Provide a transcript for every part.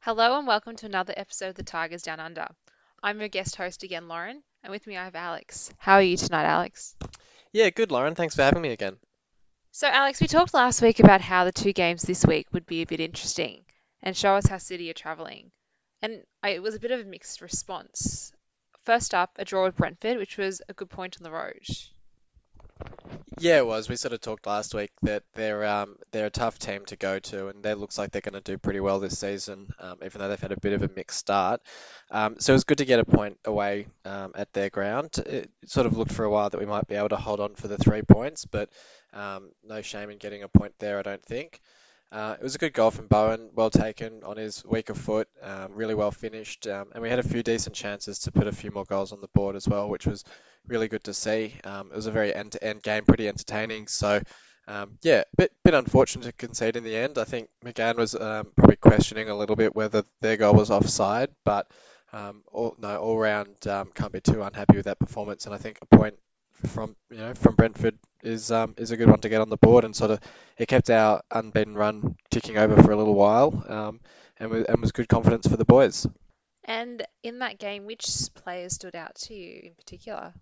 Hello and welcome to another episode of The Tigers Down Under. I'm your guest host again, Lauren, and with me I have Alex. How are you tonight, Alex? Yeah, good, Lauren. Thanks for having me again. So, Alex, we talked last week about how the two games this week would be a bit interesting and show us how City are travelling. And it was a bit of a mixed response. First up, a draw with Brentford, which was a good point on the road. Yeah, it was. We sort of talked last week that they're um, they're a tough team to go to, and it looks like they're going to do pretty well this season, um, even though they've had a bit of a mixed start. Um, so it was good to get a point away um, at their ground. It sort of looked for a while that we might be able to hold on for the three points, but um, no shame in getting a point there, I don't think. Uh, it was a good goal from Bowen, well taken on his weaker foot, um, really well finished, um, and we had a few decent chances to put a few more goals on the board as well, which was really good to see. Um, it was a very end-to-end game, pretty entertaining. So, um, yeah, bit bit unfortunate to concede in the end. I think McCann was um, probably questioning a little bit whether their goal was offside, but um, all, no, all round can't be too unhappy with that performance. And I think a point from you know from Brentford is um, is a good one to get on the board and sort of it kept our unbeaten run ticking over for a little while um, and, was, and was good confidence for the boys. And in that game, which players stood out to you in particular?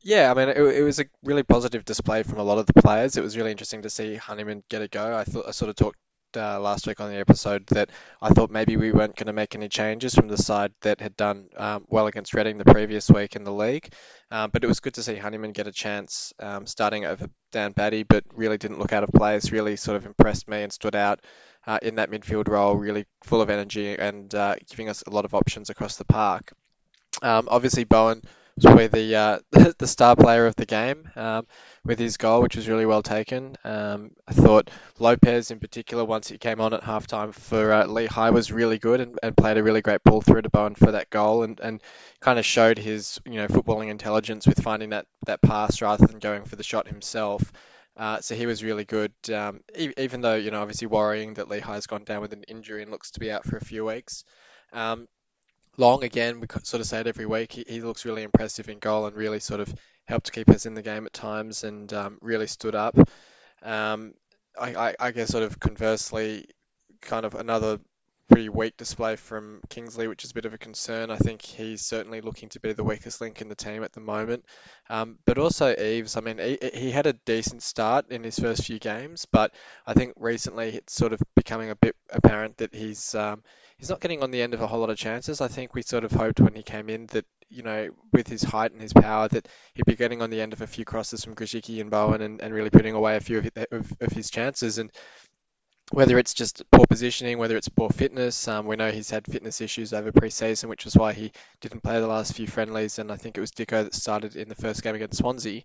Yeah, I mean, it, it was a really positive display from a lot of the players. It was really interesting to see Honeyman get a go. I thought I sort of talked uh, last week on the episode that I thought maybe we weren't going to make any changes from the side that had done um, well against Reading the previous week in the league. Um, but it was good to see Honeyman get a chance um, starting over Dan Batty, but really didn't look out of place, really sort of impressed me and stood out uh, in that midfield role, really full of energy and uh, giving us a lot of options across the park. Um, obviously, Bowen was probably the uh, the star player of the game um, with his goal, which was really well taken. Um, I thought Lopes, in particular, once he came on at halftime for uh, Lichaj, was really good and, and played a really great ball through to Bowen for that goal, and, and kind of showed his you know footballing intelligence with finding that that pass rather than going for the shot himself. Uh, so he was really good, um, e- even though you know obviously worrying that Lichaj's gone down with an injury and looks to be out for a few weeks. Um, Long again, we sort of say it every week. He, he looks really impressive in goal and really sort of helped keep us in the game at times and um, really stood up. Um, I, I, I guess sort of conversely, kind of another pretty weak display from Kingsley, which is a bit of a concern. I think he's certainly looking to be the weakest link in the team at the moment. Um, but also Eaves, I mean, he, he had a decent start in his first few games, but I think recently it's sort of becoming a bit apparent that he's um, he's not getting on the end of a whole lot of chances. I think we sort of hoped when he came in that, you know, with his height and his power, that he'd be getting on the end of a few crosses from Grosicki and Bowen and, and really putting away a few of, of, of his chances. And whether it's just poor positioning, whether it's poor fitness, um, we know he's had fitness issues over pre-season, which was why he didn't play the last few friendlies. And I think it was Dicko that started in the first game against Swansea.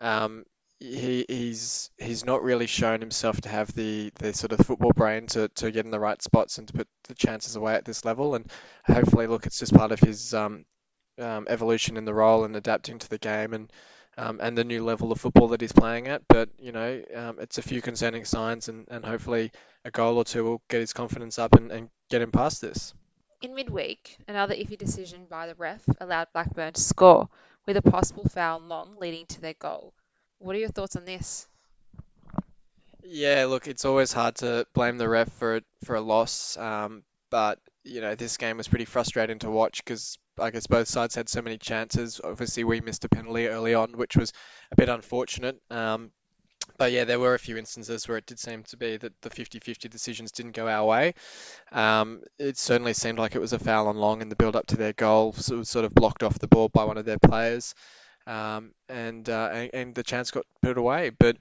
Um, he, he's he's not really shown himself to have the, the sort of football brain to, to get in the right spots and to put the chances away at this level. And hopefully, look, it's just part of his um, um, evolution in the role and adapting to the game and um, and the new level of football that he's playing at. But you know, um, it's a few concerning signs, and, and hopefully a goal or two will get his confidence up and, and get him past this. In midweek, another iffy decision by the ref allowed Blackburn to score, with a possible foul long leading to their goal. What are your thoughts on this? Yeah, look, it's always hard to blame the ref for for a loss, um, but you know this game was pretty frustrating to watch because I guess both sides had so many chances. Obviously, we missed a penalty early on, which was a bit unfortunate. Um, but yeah, there were a few instances where it did seem to be that the 50-50 decisions didn't go our way. Um, it certainly seemed like it was a foul on Long in the build-up to their goal. So it was sort of blocked off the ball by one of their players um, and, uh, and, and the chance got put away. But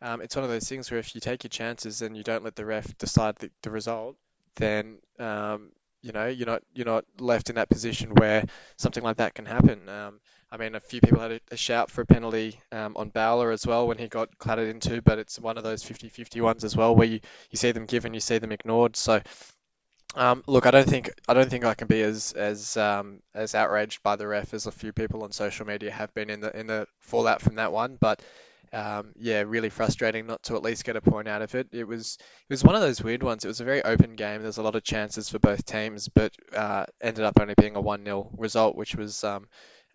um, it's one of those things where if you take your chances and you don't let the ref decide the, the result, then um, you know you're not you're not left in that position where something like that can happen. Um, I mean, a few people had a, a shout for a penalty um, on Bowler as well when he got clattered into, but it's one of those 50-50 ones as well where you, you see them given, you see them ignored. So um, look, I don't think I don't think I can be as as um, as outraged by the ref as a few people on social media have been in the in the fallout from that one. But um, yeah, really frustrating not to at least get a point out of it. It was it was one of those weird ones. It was a very open game. There's a lot of chances for both teams, but uh, ended up only being a 1-0 result, which was um,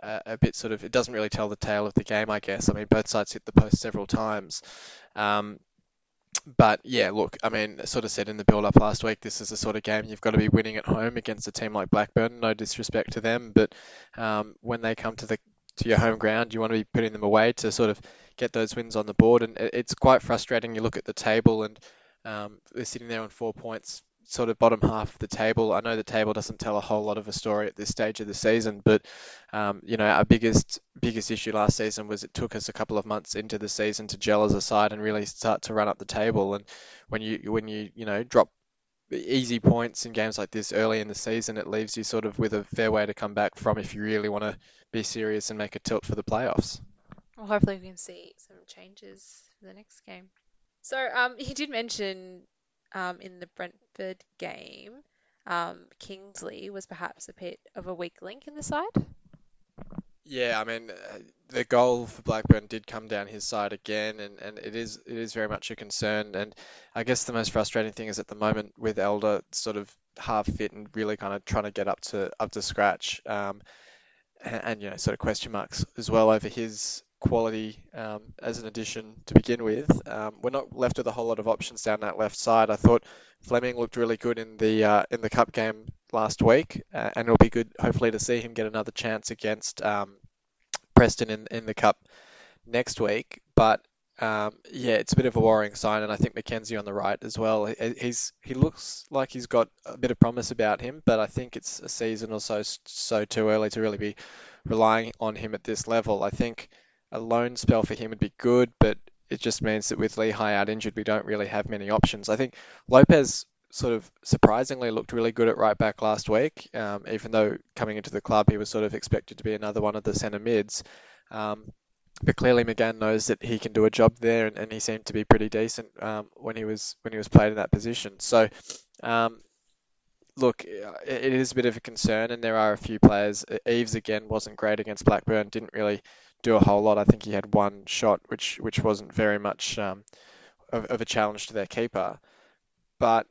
a, a bit sort of it doesn't really tell the tale of the game, I guess. I mean, both sides hit the post several times. Um, but yeah, look, I mean, sort of said in the build up last week, this is the sort of game you've got to be winning at home against a team like Blackburn. No disrespect to them, but um, when they come to the to your home ground, you want to be putting them away to sort of get those wins on the board. And it's quite frustrating. You look at the table and um, they're sitting there on four points, sort of bottom half of the table. I know the table doesn't tell a whole lot of a story at this stage of the season, but um, you know our biggest biggest issue last season was it took us a couple of months into the season to gel as a side and really start to run up the table. And when you when you you know drop easy points in games like this early in the season, it leaves you sort of with a fair way to come back from if you really want to be serious and make a tilt for the playoffs. Well, hopefully we can see some changes for the next game. So, um, he did mention um, in the Brentford game, um, Kingsley was perhaps a bit of a weak link in the side. Yeah, I mean, uh, the goal for Blackburn did come down his side again, and, and it is it is very much a concern. And I guess the most frustrating thing is at the moment with Elder sort of half fit and really kind of trying to get up to up to scratch, um, and, and you know sort of question marks as well over his quality um, as an addition to begin with. Um, we're not left with a whole lot of options down that left side. I thought Fleming looked really good in the uh, in the cup game last week, uh, and it'll be good hopefully to see him get another chance against um, Preston in in the cup next week. But um, yeah, it's a bit of a worrying sign, and I think McKenzie on the right as well. He's he looks like he's got a bit of promise about him, but I think it's a season or so so too early to really be relying on him at this level. I think a loan spell for him would be good, but it just means that with Lichaj out injured, we don't really have many options. I think Lopes sort of surprisingly looked really good at right back last week, um, even though coming into the club he was sort of expected to be another one of the centre mids. Um, but clearly McCann knows that he can do a job there, and, and he seemed to be pretty decent um, when he was when he was played in that position. So, um, look, it is a bit of a concern, and there are a few players. Eaves again wasn't great against Blackburn, didn't really do a whole lot. I think he had one shot, which which wasn't very much um, of, of a challenge to their keeper. But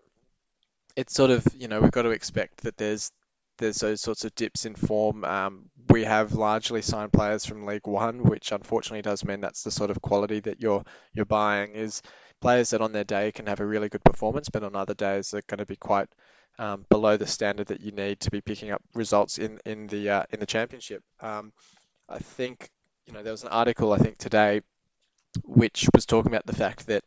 it's sort of you know we've got to expect that there's there's those sorts of dips in form. Um, we have largely signed players from League One, which unfortunately does mean that's the sort of quality that you're you're buying. Is players that on their day can have a really good performance, but on other days they're going to be quite um, below the standard that you need to be picking up results in in the uh, in the championship. Um, I think you know, there was an article I think today which was talking about the fact that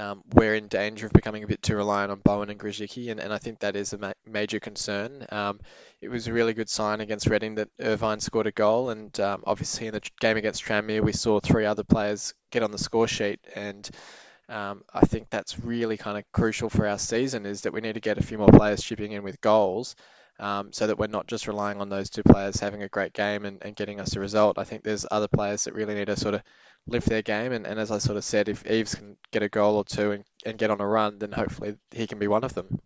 um, we're in danger of becoming a bit too reliant on Bowen and Grosicki, and, and I think that is a ma- major concern. Um, it was a really good sign against Reading that Irvine scored a goal, and um, obviously in the game against Tranmere we saw three other players get on the score sheet, and um, I think that's really kind of crucial for our season is that we need to get a few more players chipping in with goals um, so that we're not just relying on those two players having a great game and, and getting us a result. I think there's other players that really need to sort of lift their game. And, and as I sort of said, if Eaves can get a goal or two and, and get on a run, then hopefully he can be one of them.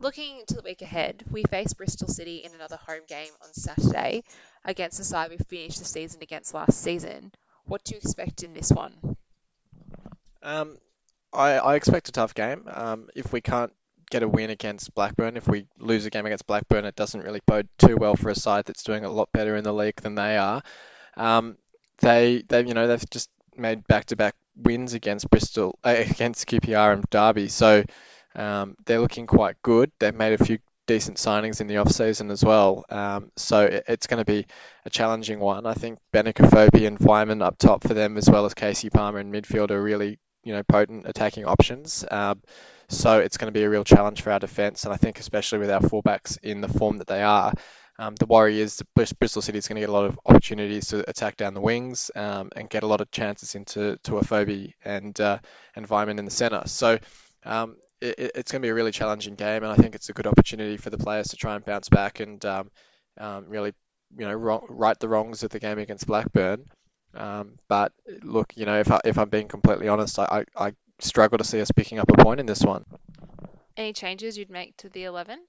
Looking to the week ahead, we face Bristol City in another home game on Saturday against the side we finished the season against last season. What do you expect in this one? Um, I, I expect a tough game. Um, if we can't get a win against Blackburn. If we lose a game against Blackburn, it doesn't really bode too well for a side that's doing a lot better in the league than they are. Um, they they you know they've just made back-to-back wins against Bristol uh, against QPR and Derby, so um, they're looking quite good. They've made a few decent signings in the off season as well. Um, so it, it's going to be a challenging one. I think Benik Afobe and Weimann up top for them, as well as Kasey Palmer in midfield, are really you know potent attacking options. Um, so it's going to be a real challenge for our defence, and I think especially with our fullbacks in the form that they are, um, the worry is that Bristol City is going to get a lot of opportunities to attack down the wings um, and get a lot of chances into to Afobe and uh, and in the centre. So um, it, it's going to be a really challenging game, and I think it's a good opportunity for the players to try and bounce back and um, um, really, you know, wrong, right the wrongs of the game against Blackburn. Um, but look, you know, if I, if I'm being completely honest, I, I, I struggle to see us picking up a point in this one. Any changes you'd make to the 11?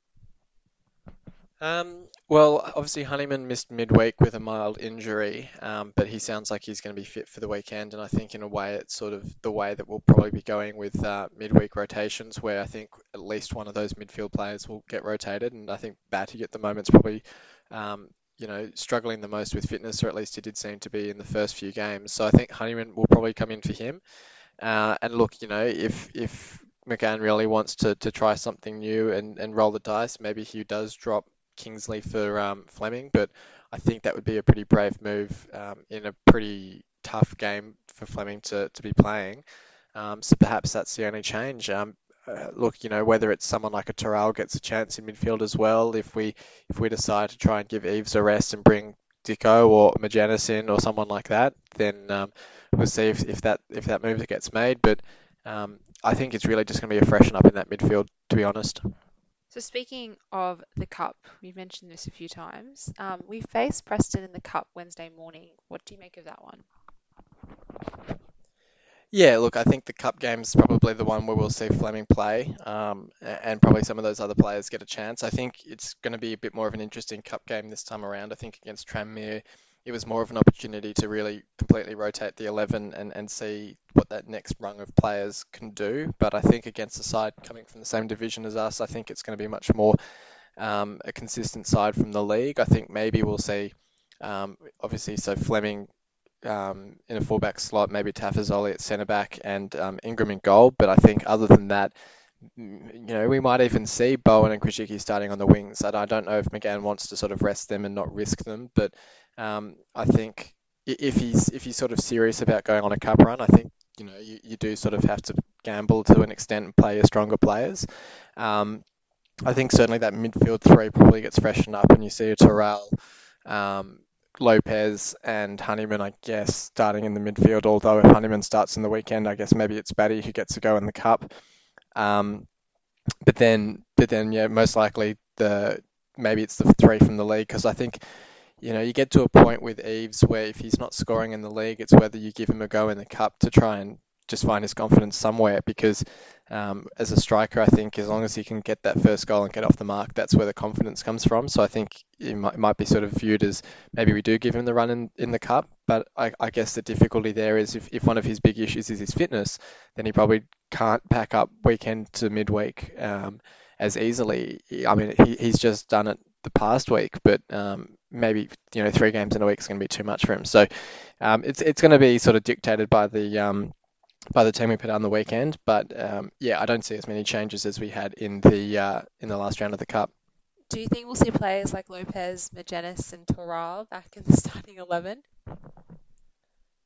Um, well, obviously Honeyman missed midweek with a mild injury, um, but he sounds like he's going to be fit for the weekend, and I think in a way it's sort of the way that we'll probably be going with uh, midweek rotations, where I think at least one of those midfield players will get rotated, and I think Batty at the moment's probably, um, you know, struggling the most with fitness, or at least he did seem to be in the first few games. So I think Honeyman will probably come in for him. Uh, and look, you know, if if McCann really wants to, to try something new and, and roll the dice, maybe he does drop Kingsley for um, Fleming, but I think that would be a pretty brave move um, in a pretty tough game for Fleming to, to be playing. Um, so perhaps that's the only change. Um, uh, look, you know, whether it's someone like a Toral gets a chance in midfield as well, if we if we decide to try and give Eaves a rest and bring Dicko or Magennis in or someone like that, then um, we'll see if, if that if that move gets made. But um, I think it's really just going to be a freshen up in that midfield, to be honest. So speaking of the cup, we've mentioned this a few times. Um, we face Preston in the cup Wednesday morning. What do you make of that one? Yeah, look, I think the cup game is probably the one where we'll see Fleming play, um, and probably some of those other players get a chance. I think it's going to be a bit more of an interesting cup game this time around. I think against Tranmere, it was more of an opportunity to really completely rotate the 11 and, and see what that next rung of players can do. But I think against a side coming from the same division as us, I think it's going to be much more um, a consistent side from the league. I think maybe we'll see, um, obviously, so Fleming um, in a fullback slot, maybe Tafazolli at centre back and um, Ingram in goal. But I think other than that, you know, we might even see Bowen and Grosicki starting on the wings. And I don't know if McCann wants to sort of rest them and not risk them, but um, I think if he's if he's sort of serious about going on a cup run, I think you know you, you do sort of have to gamble to an extent and play your stronger players. Um, I think certainly that midfield three probably gets freshened up, and you see a Toral, um, Lopes, and Honeyman, I guess, starting in the midfield. Although if Honeyman starts in the weekend, I guess maybe it's Batty who gets to go in the cup. Um, but then, but then, yeah, most likely the maybe it's the three from the league because I think you know you get to a point with Eaves where if he's not scoring in the league, it's whether you give him a go in the cup to try and just find his confidence somewhere because um, as a striker, I think as long as he can get that first goal and get off the mark, that's where the confidence comes from. So I think it might, might be sort of viewed as maybe we do give him the run in, in the cup, but I, I guess the difficulty there is if, if one of his big issues is his fitness, then he probably can't pack up weekend to midweek um, as easily. I mean, he, he's just done it the past week, but um, maybe you know three games in a week is going to be too much for him. So um, it's it's going to be sort of dictated by the um, by the team we put on the weekend. But um, yeah, I don't see as many changes as we had in the uh, in the last round of the cup. Do you think we'll see players like Lopes, Magennis, and Toral back in the starting 11?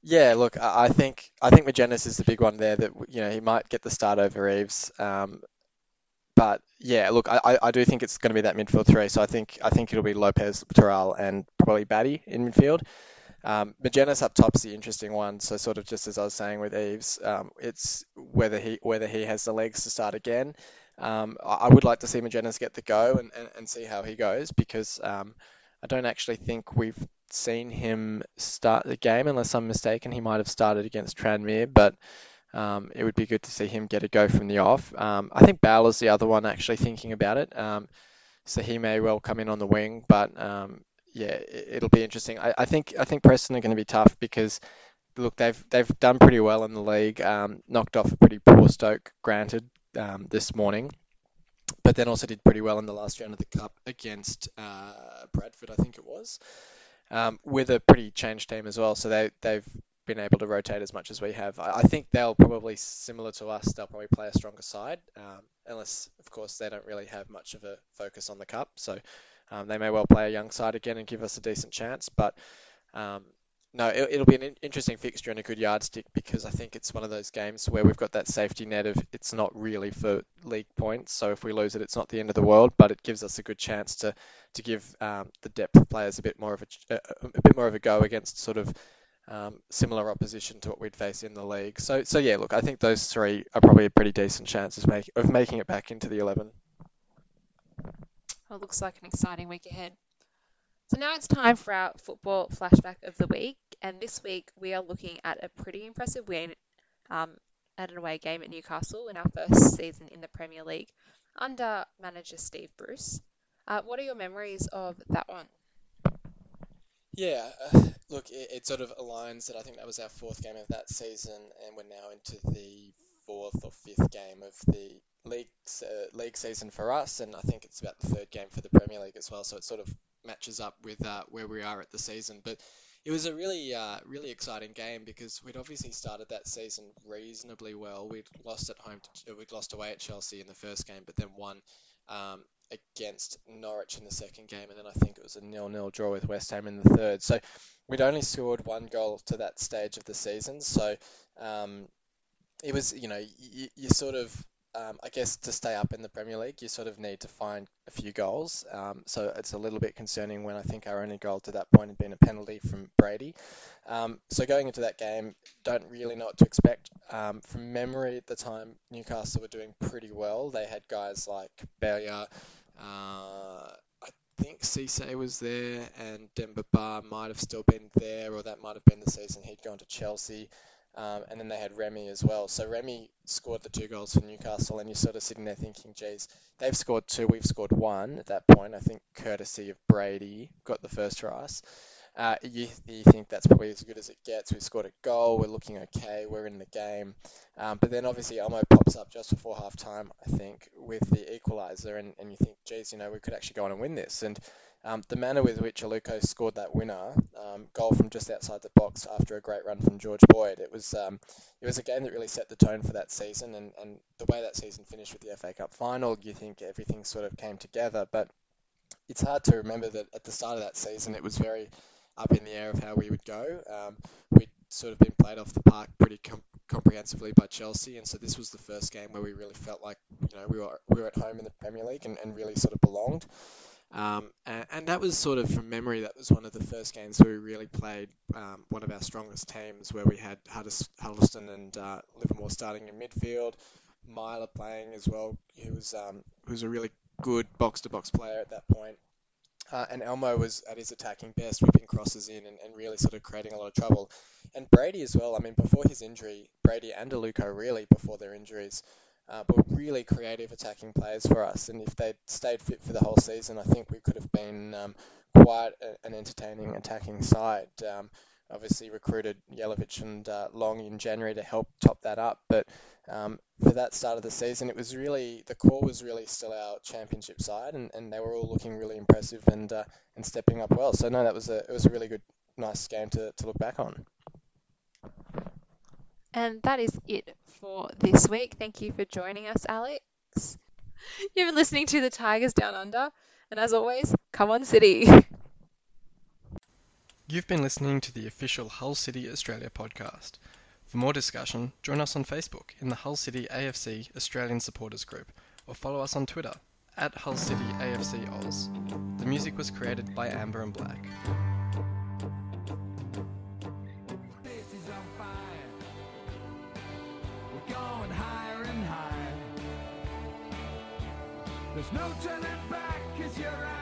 Yeah, look, I think I think Magennis is the big one there that you know he might get the start over Eaves. Um, but yeah, look, I, I do think it's going to be that midfield three. So I think I think it'll be Lopes, Toral, and probably Batty in midfield. Um, Magennis up top's the interesting one. So sort of just as I was saying with Eaves, um, it's whether he whether he has the legs to start again. Um, I, would like to see Magennis get the go and, and, and see how he goes because um, I don't actually think we've seen him start the game unless I'm mistaken. He might have started against Tranmere, but um, it would be good to see him get a go from the off. Um, I think Bowler's the other one actually thinking about it. Um, so he may well come in on the wing, but um, yeah, it, it'll be interesting. I, I think I think Preston are going to be tough because look, they've they've done pretty well in the league, um, knocked off a pretty poor Stoke, granted, um, this morning, but then also did pretty well in the last round of the cup against uh, Bradford, I think it was, um, with a pretty changed team as well. So they they've been able to rotate as much as we have. I, I think they'll probably similar to us. They'll probably play a stronger side, um, unless of course they don't really have much of a focus on the cup. So um, they may well play a young side again and give us a decent chance. But um, no, it, it'll be an in- interesting fixture and a good yardstick because I think it's one of those games where we've got that safety net of it's not really for league points. So if we lose it, it's not the end of the world, but it gives us a good chance to to give um, the depth players a bit more of a, a, a bit more of a go against sort of um, similar opposition to what we'd face in the league. So so yeah, look, I think those three are probably a pretty decent chance of, make, of making it back into the 11. Well, it looks like an exciting week ahead. So now it's time for our football flashback of the week, and this week we are looking at a pretty impressive win um, at an away game at Newcastle in our first season in the Premier League under manager Steve Bruce. Uh, what are your memories of that one? Yeah, uh, look, it, it sort of aligns that I think that was our fourth game of that season, and we're now into the fourth or fifth game of the league uh, league season for us, and I think it's about the third game for the Premier League as well. So it sort of matches up with uh, where we are at the season. But it was a really uh, really exciting game because we'd obviously started that season reasonably well. We'd lost at home, to, we'd lost away at Chelsea in the first game, but then won um, against Norwich in the second game, and then I think it was a nil-nil draw with West Ham in the third. So we'd only scored one goal to that stage of the season. So um, it was, you know, you, you sort of um, I guess to stay up in the Premier League, you sort of need to find a few goals. Um, so it's a little bit concerning when I think our only goal to that point had been a penalty from Brady. Um, so going into that game, don't really know what to expect. Um, from memory at the time, Newcastle were doing pretty well. They had guys like Bellerin, uh, I think Cisse was there, and Demba Ba might have still been there, or that might have been the season he'd gone to Chelsea. Um, and then they had Remy as well. So Remy scored the two goals for Newcastle, and you're sort of sitting there thinking, geez, they've scored two, we've scored one at that point. I think courtesy of Brady got the first us. Uh, you, you think that's probably as good as it gets. We've scored a goal, we're looking okay, we're in the game. Um, but then obviously Elmo pops up just before half time, I think, with the equaliser, and, and you think, geez, you know, we could actually go on and win this. And um, the manner with which Aluko scored that winner, um, goal from just outside the box after a great run from George Boyd, it was um, it was a game that really set the tone for that season, and, and the way that season finished with the FA Cup final, you think everything sort of came together. But it's hard to remember that at the start of that season, it was very up in the air of how we would go. Um, we'd sort of been played off the park pretty com- comprehensively by Chelsea, and so this was the first game where we really felt like you know we were we were at home in the Premier League and, and really sort of belonged. Um, and, and, that was sort of from memory, that was one of the first games where we really played um, one of our strongest teams, where we had Huddlestone and uh, Livermore starting in midfield, Meyler playing as well, who was um, who was a really good box to box player at that point. Uh, and Elmo was at his attacking best, whipping crosses in and, and, really sort of creating a lot of trouble. And Brady as well. I mean, before his injury, Brady and Aluko really before their injuries uh, but really creative attacking players for us. And if they'd stayed fit for the whole season, I think we could have been um, quite a, an entertaining attacking side. Um, obviously recruited Jelavic and uh, Long in January to help top that up, but um, for that start of the season, it was really the core was really still our championship side, and, and they were all looking really impressive and uh, and stepping up well. So no, that was a it was a really good, nice game to, to look back on. And that is it for this week. Thank you for joining us, Alex. You've been listening to the Tigers Down Under, and as always, come on, City. You've been listening to the official Hull City Australia podcast. For more discussion, join us on Facebook in the Hull City AFC Australian Supporters Group or follow us on Twitter at Hull City AFC Oz. The music was created by Amber and Black. There's no turning back, cause you're out.